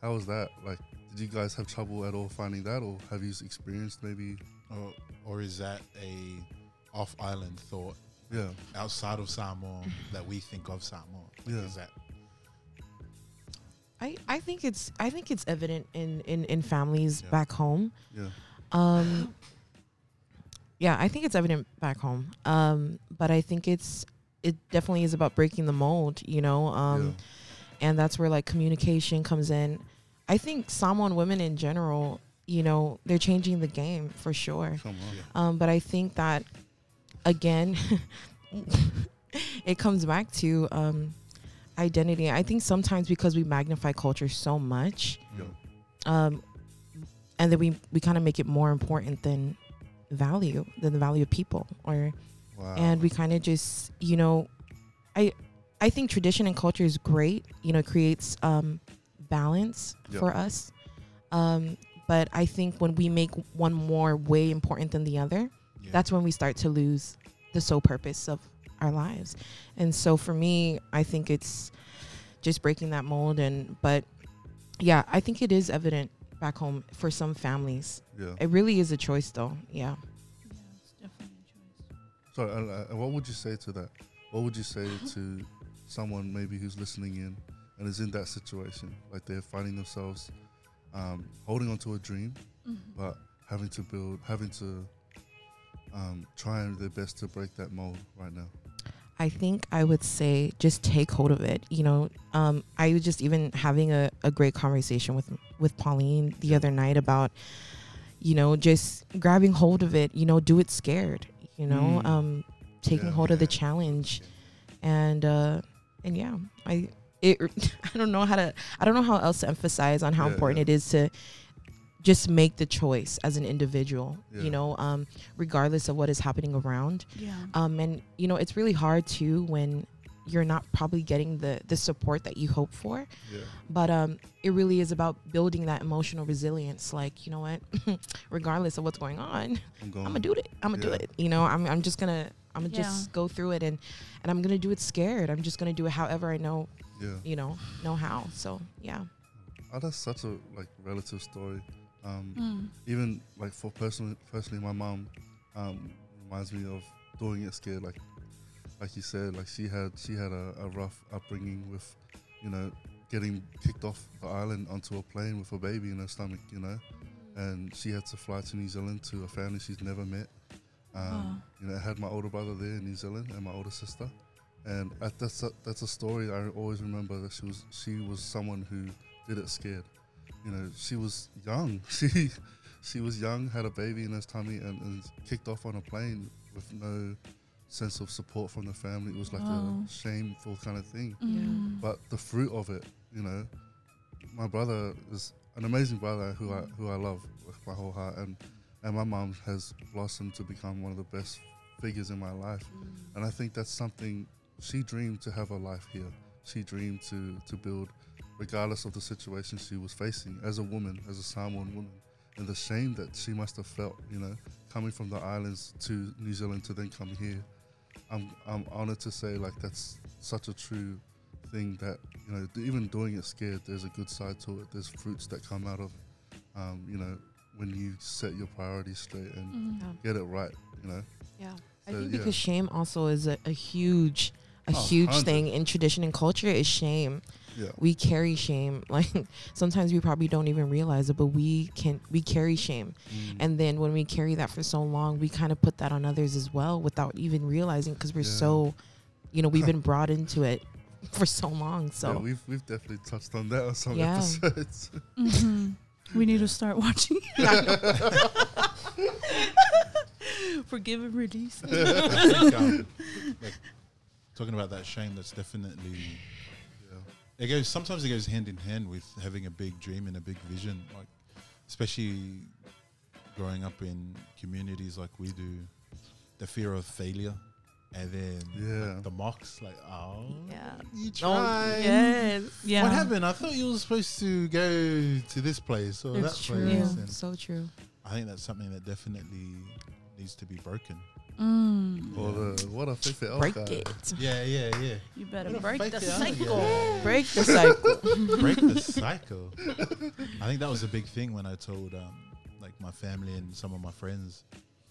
How was that? Like, did you guys have trouble at all finding that, or have you experienced maybe? Or, or is that a off island thought Yeah, outside of Samoa that we think of Samoa? Like, Yeah. Is that I, I think it's I think it's evident in in, in families Yeah. back home. yeah, Um, yeah, I think it's evident back home. Um, but I think it's it definitely is about breaking the mold, you know. Um, and that's where like communication comes in. I think Samoan women in general, you know, they're changing the game for sure. yeah. Um, but I think that again, it comes back to um, identity. I think sometimes because we magnify culture so much, Yeah. um, and then we we kind of make it more important than value than the value of people, or Wow. and we kind of just you know, I I think tradition and culture is great. You know, it creates um, balance Yeah. for us. Um, but I think when we make one more way important than the other, yeah. that's when we start to lose the sole purpose of our lives. And so for me, I think it's just breaking that mold and but yeah, I think it is evident back home for some families. yeah. It really is a choice though. Yeah. Yeah, it's definitely a choice. So, and, uh, and what would you say to that? What would you say to someone maybe who's listening in and is in that situation, like they're finding themselves um, holding on to a dream, Mhm. but having to build, having to um, trying their best to break that mold right now. I think I would say just take hold of it. You know, um, I was just even having a, a great conversation with with Pauline the other night about, you know, just grabbing hold of it. You know, do it scared. You know, Mm. um, taking Yeah. hold of the challenge, and uh, and yeah, I it I don't know how to I don't know how else to emphasize on how Yeah, important it is to just make the choice as an individual. Yeah. You know, um, regardless of what is happening around. Yeah. Um, and you know, it's really hard too when you're not probably getting the the support that you hope for. Yeah, But um, it really is about building that emotional resilience. Like, you know what? Regardless of what's going on, I'm going. I'm gonna do it. I'm gonna Yeah. do it. You know, I'm I'm just gonna I'm gonna Yeah. just go through it and and I'm gonna do it scared. I'm just gonna do it however I know Yeah, you know know how. So yeah. oh, that's such a like relative story. Um, Mm. even like for personally, personally, my mom um, reminds me of doing it scared. Like, like you said, like she had she had a, a rough upbringing with, you know, getting kicked off the island onto a plane with a baby in her stomach. You know, and she had to fly to New Zealand to a family she's never met. Um, You know, I had my older brother there in New Zealand and my older sister, and I, that's a, that's a story I always remember that she was she was someone who did it scared. You know, she was young. She she was young, had a baby in her tummy, and, and kicked off on a plane with no sense of support from the family. It was like Wow. a shameful kind of thing. Mm. But the fruit of it, you know, my brother is an amazing brother who I who I love with my whole heart, and and my mom has blossomed to become one of the best figures in my life, Mm. and I think that's something she dreamed to have a life here. She dreamed to to build, regardless of the situation she was facing as a woman, as a Samoan woman, and the shame that she must have felt, you know, coming from the islands to New Zealand to then come here. I'm I'm honored to say like that's such a true thing that you know even doing it scared. There's a good side to it. There's fruits that come out of. Um, you know when you set your priorities straight and Mhm. Get it right. You know. Yeah. I So, think yeah. because shame also is a, a huge a Oh, huge 100. thing in tradition and culture is shame. Yeah. We carry shame. Like sometimes we probably don't even realize it, but we can we carry shame. Mm. And then when we carry that for so long, we kind of put that on others as well without even realizing because we're Yeah. so you know, we've been brought into it for so long. So yeah, we've we've definitely touched on that on some Yeah. episodes. Mhm. We need to start watching. Forgive and release. I think, um, like, talking about that shame, that's definitely yeah. it goes. Sometimes it goes hand in hand with having a big dream and a big vision, like especially growing up in communities like we do. The fear of failure, and then Yeah. the mocks, like oh Yeah. you Oh, tried. yes. Yeah. What happened? I thought you were supposed to go to this place or It's that true. place. Yeah. And So true. I think that's something that definitely needs to be broken. Mm. Or the what a favorite elk Break guy. it. Yeah, yeah, yeah. You better What a break fake the it cycle. Break the cycle. break the cycle. I think that was a big thing when I told um, like my family and some of my friends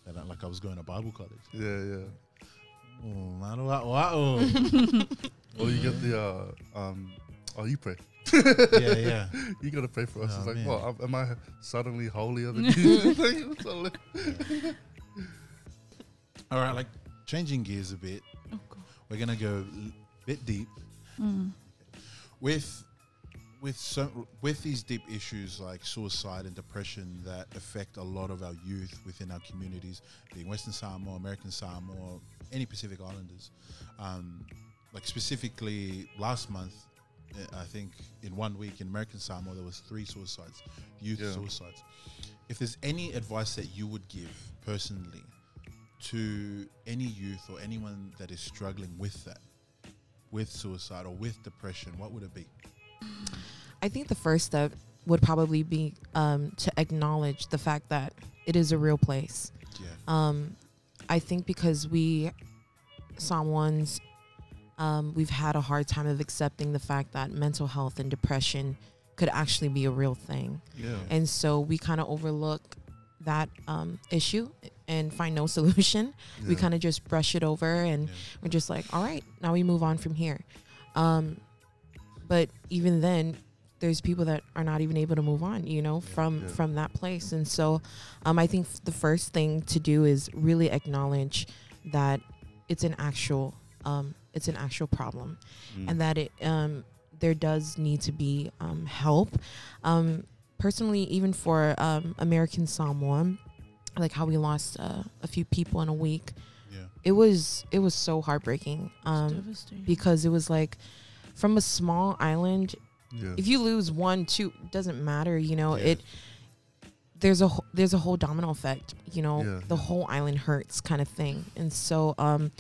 that I, like I was going to Bible college. Yeah, yeah. Oh, man, wow, wow. Or you get the uh, um. Oh, you pray. yeah, yeah. You gotta pray for us. Oh, it's like, man. what? am- Am I suddenly holier than you? Like, so li- All right, like changing gears a bit. Oh, God. We're gonna go a bit deep Mm. with with so with these deep issues like suicide and depression that affect a lot of our youth within our communities, being Western Samoa, American Samoa, any Pacific Islanders. Um, like specifically last month, uh, I think in one week in American Samoa there was three suicides, youth Yeah. suicides. If there's any advice that you would give personally to any youth or anyone that is struggling with that, with suicide or with depression, what would it be? I think the first step would probably be um, to acknowledge the fact that it is a real place. Yeah. Um, I think because we Samoans, um, we've had a hard time of accepting the fact that mental health and depression could actually be a real thing, yeah. and so we kind of overlook that um, issue and find no solution. We kind of just brush it over and Yeah. we're just like, all right, now we move on from here. Um, but even then, there's people that are not even able to move on, you know, from Yeah. from that place. And so, um, I think the first thing to do is really acknowledge that it's an actual um, it's an actual problem, Mm. and that it um, there does need to be um, help. Um, personally, even for um, American Samoa, like how we lost uh, a few people in a week Yeah. it was it was so heartbreaking um devastating. because it was like from a small island yeah. if you lose one two doesn't matter you know Yeah. it there's a there's a whole domino effect you know Yeah. the whole island hurts kind of thing and so um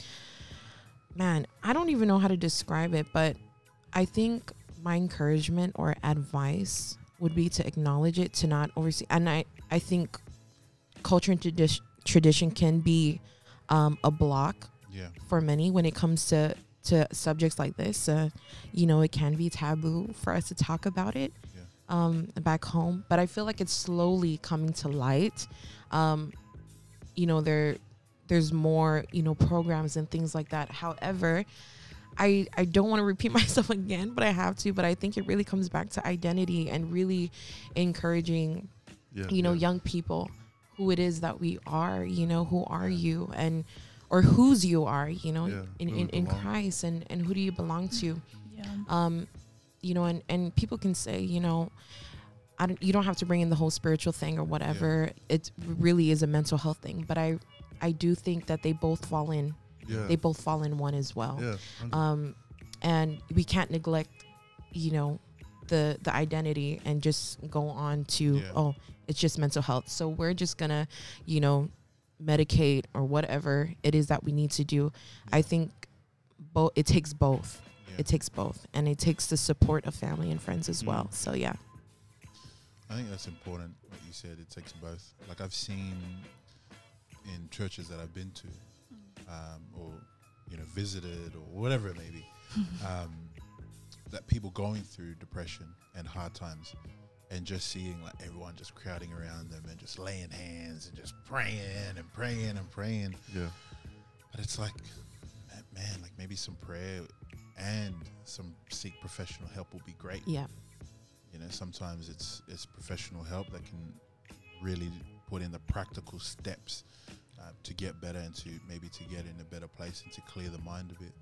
man i don't even know how to describe it but i think my encouragement or advice would be to acknowledge it to not oversee and i i think culture and tradi- tradition can be um, a block Yeah. for many when it comes to to subjects like this. Uh, you know, it can be taboo for us to talk about it Yeah. um, back home, but I feel like it's slowly coming to light. Um, you know, there there's more you know programs and things like that. However. I, I don't want to repeat myself again, but I have to. But I think it really comes back to identity and really encouraging yeah. you know young people who it is that we are you know who are you and or whose you are you know Yeah, in, in, in christ and and who do you belong to yeah. um you know and and people can say you know I don't, you don't have to bring in the whole spiritual thing or whatever it really is a mental health thing but i i do think that they both fall in yeah. they both fall in one as well yeah. um and we can't neglect you know the the identity and just go on to Yeah. oh it's just mental health so we're just gonna you know medicate or whatever it is that we need to do. I think both it takes both. Yeah. It takes both, and it takes the support of family and friends as Mm. well. So yeah, I think that's important. What you said, it takes both. Like I've seen in churches that I've been to, um, or you know, visited, or whatever it may be, um, that people going through depression and hard times, and just seeing like everyone just crowding around them and just laying hands and just praying and praying and praying. Yeah. But it's like, man, like maybe some prayer and some seek professional help will be great yeah, you know sometimes it's it's professional help that can really put in the practical steps uh, to get better and to maybe to get in a better place and to clear the mind a bit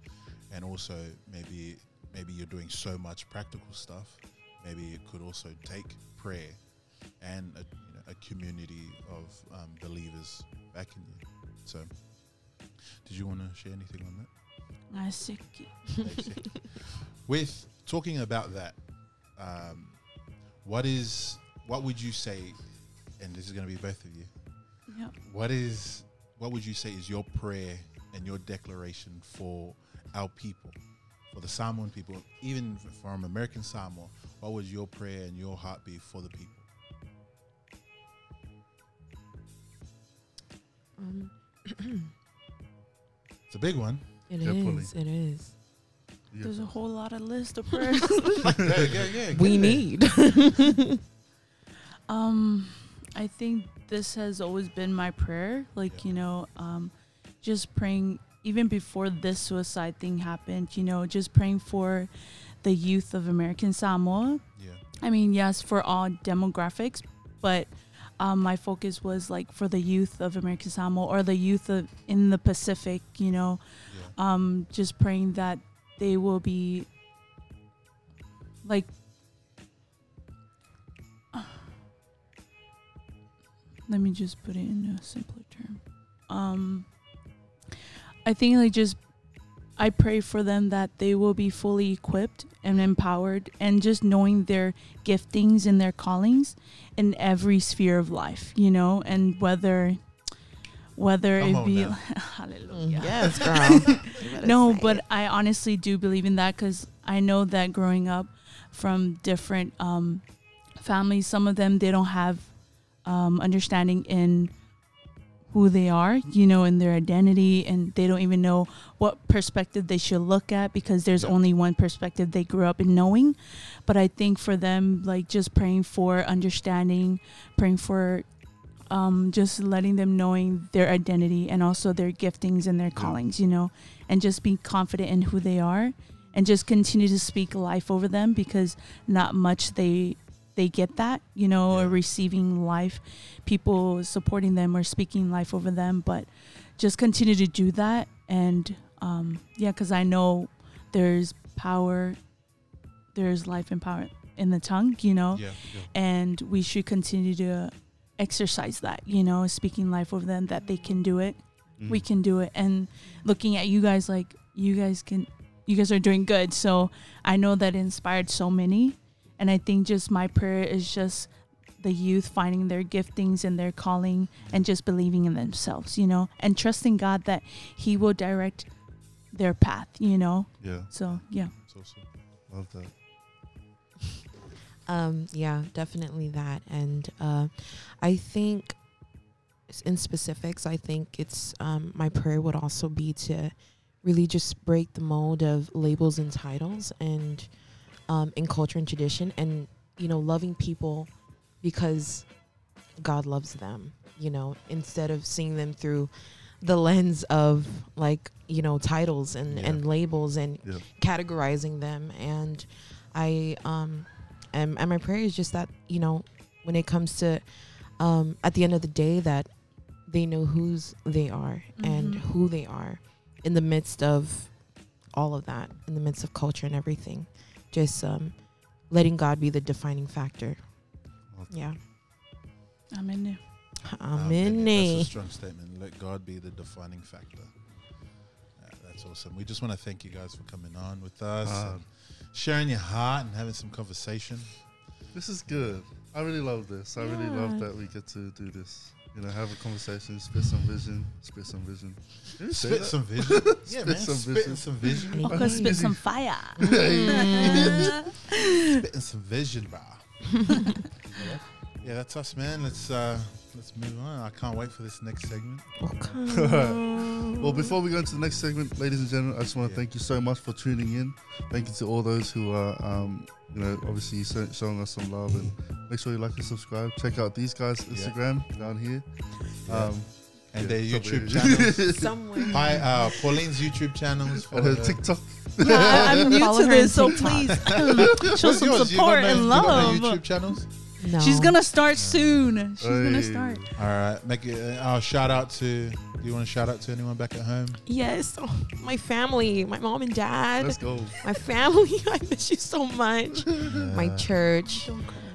and also maybe maybe you're doing so much practical stuff maybe it could also take prayer and a, you know, a community of um, believers backing you so did you want to share anything on that With talking about that, um, what is what would you say? And this is going to be both of you. Yep. What is what would you say is your prayer and your declaration for our people, for the Samoan people, even from American Samoa? What was your prayer and your heartbeat for the people? um, It's a big one. it Yeah, fully. is. It is. Yeah. There's a whole lot of list of prayers. yeah, yeah, yeah. We there. need. Um, I think this has always been my prayer. Like, Yeah. you know, um, just praying, even before this suicide thing happened, you know, just praying for the youth of American Samoa. Yeah, I mean, yes, for all demographics, but um, my focus was like for the youth of American Samoa or the youth of in the Pacific, you know, yeah, um, just praying that they will be like let me just put it in a simpler term. Um i think like just i pray for them that they will be fully equipped and empowered and just knowing their giftings and their callings in every sphere of life you know and whether whether Come it be now. hallelujah yes, girl. No, but it. I honestly do believe in that because I know that growing up from different um, families, some of them they don't have um, understanding in who they are, you know, in their identity, and they don't even know what perspective they should look at because there's only one perspective they grew up in knowing. But I think for them, like just praying for understanding, praying for um, just letting them knowing their identity and also their giftings and their callings, you know, and just be confident in who they are and just continue to speak life over them because not much they they get that, you know, Yeah. or receiving life, people supporting them or speaking life over them, but just continue to do that. And um, yeah, because I know there's power, there's life and power in the tongue, you know, yeah, and we should continue to exercise that you know speaking life over them that they can do it. We Mm. can do it. And looking at you guys like you guys can you guys are doing good. So i know that inspired so many and i think just my prayer is just the youth finding their giftings and their calling and just believing in themselves you know and trusting god that he will direct their path you know Yeah. so yeah It's awesome. Love that. Um, yeah, definitely that. And uh, I think, in specifics, I think it's um, my prayer would also be to really just break the mold of labels and titles and um, in culture and tradition and, you know, loving people because God loves them, you know, instead of seeing them through the lens of like, you know, titles and, Yeah. and labels and Yeah. categorizing them and i um and, and my prayer is just that you know when it comes to um at the end of the day that they know whose they are and Mhm. who they are in the midst of all of that in the midst of culture and everything just um letting god be the defining factor Love that. yeah i'm in there amen That's a strong statement. Let God be the defining factor. Yeah, that's awesome. We just want to thank you guys for coming on with us, and sharing your heart, and having some conversation. This is good. I really love this. I really love that we get to do this. You know, have a conversation, spit some vision, spit some vision. Did you say Spit that? some vision. yeah, Spit man. some spitting vision. some vision. Okay, spit some fire. spitting some vision, bro. yeah, that's us, man. Let's uh let's move on. I can't wait for this next segment. Well, before we go into the next segment, ladies and gentlemen, I just want to Yeah. thank you so much for tuning in. Thank you to all those who are, um, you know, obviously showing us some love and make sure you like and subscribe. Check out these guys' Instagram down here. Um, And Yeah, their YouTube somewhere. channels. Somewhere. Hi, uh, Pauline's YouTube channels. and her. TikTok. Yeah, I- I'm new Follow to this, so please show What's some yours? Support got and you got no love. YouTube channels. No. She's gonna start soon. She's gonna start. All right, make it. Uh, shout out to. Do you want to shout out to anyone back at home? Yes. Oh, my family, my mom and dad, Let's go. my family. I miss you so much. My church,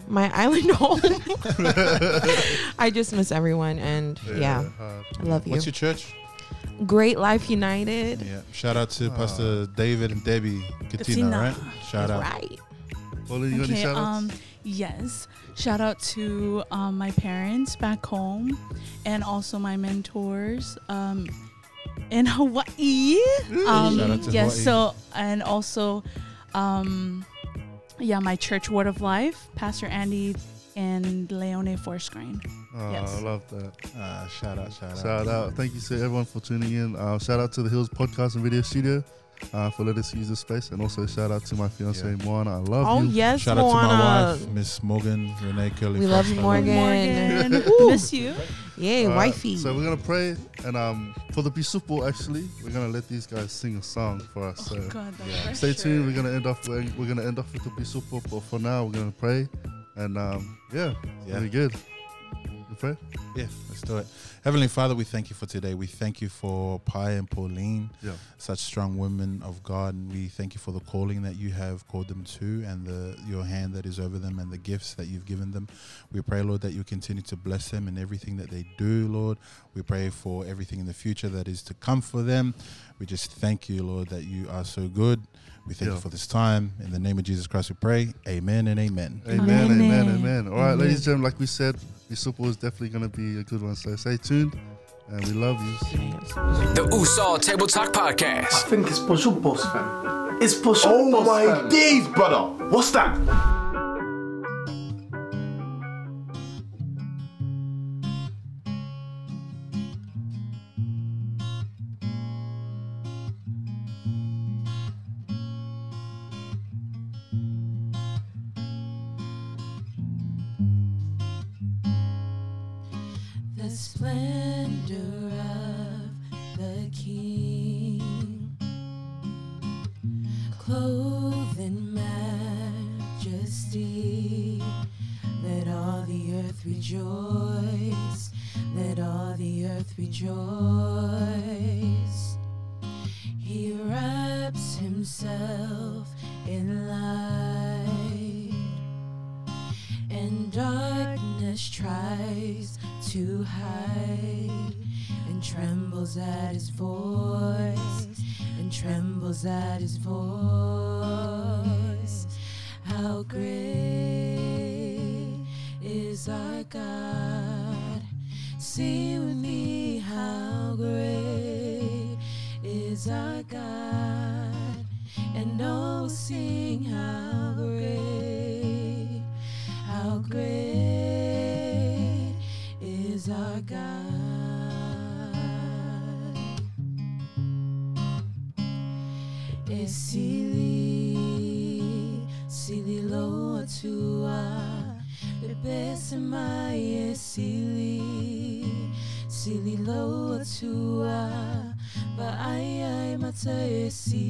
my island home. I just miss everyone, and yeah, hard. I love you. What's your church? Great Life United. Yeah. Shout out to Pastor David and Debbie Katina, Katina. right? Shout out. Right. Pauline, you got any Okay, shout outs? um, yes. Shout out to um, my parents back home and also my mentors um, in Hawaii. Um, Shout out to yes, Hawaii. so, and also, um, yeah, my church Word of Life, Pastor Andy and Leone Forsgrain. Oh, yes. I love that. Uh, shout out, shout out. Shout out. Thank you to everyone for tuning in. Uh, shout out to the Hills Podcast and Video Studio uh, for letting us use the space. And also shout out to my fiance, Yeah. Moana. I love Oh you. yes, Shout out to my wife, Miss Morgan Renee Kelly. We love you, Foster. Morgan. Morgan, miss you. Yay, All right, wifey. So we're gonna pray, and um, for the Bisupo, actually, we're gonna let these guys sing a song for us. So God, Yeah. stay tuned. We're gonna end off. We're, we're gonna end off with the Bisupo, but for now, we're gonna pray, and um, yeah, Yeah. really good. Pray? Yeah, let's do it. Heavenly Father, we thank you for today. We thank you for Pae and Pauline, Yeah. such strong women of God, and we thank you for the calling that you have called them to, and the your hand that is over them, and the gifts that you've given them. We pray, Lord, that you continue to bless them in everything that they do, Lord. We pray for everything in the future that is to come for them. We just thank you, Lord, that you are so good. We thank Yeah. you for this time. In the name of Jesus Christ, we pray. Amen and amen. Amen, amen, Amen. amen. All right, Amen. ladies and gentlemen, like we said, Bisupo is definitely gonna be a good one. So stay tuned, and we love you. The Uso Table Talk Podcast. I think it's Push Up Boss, fam. It's Push Up Oh Boss, my fam. days, brother. What's that? Splendor of the King, clothed in majesty. Let all the earth rejoice. His voice and trembles at his voice mata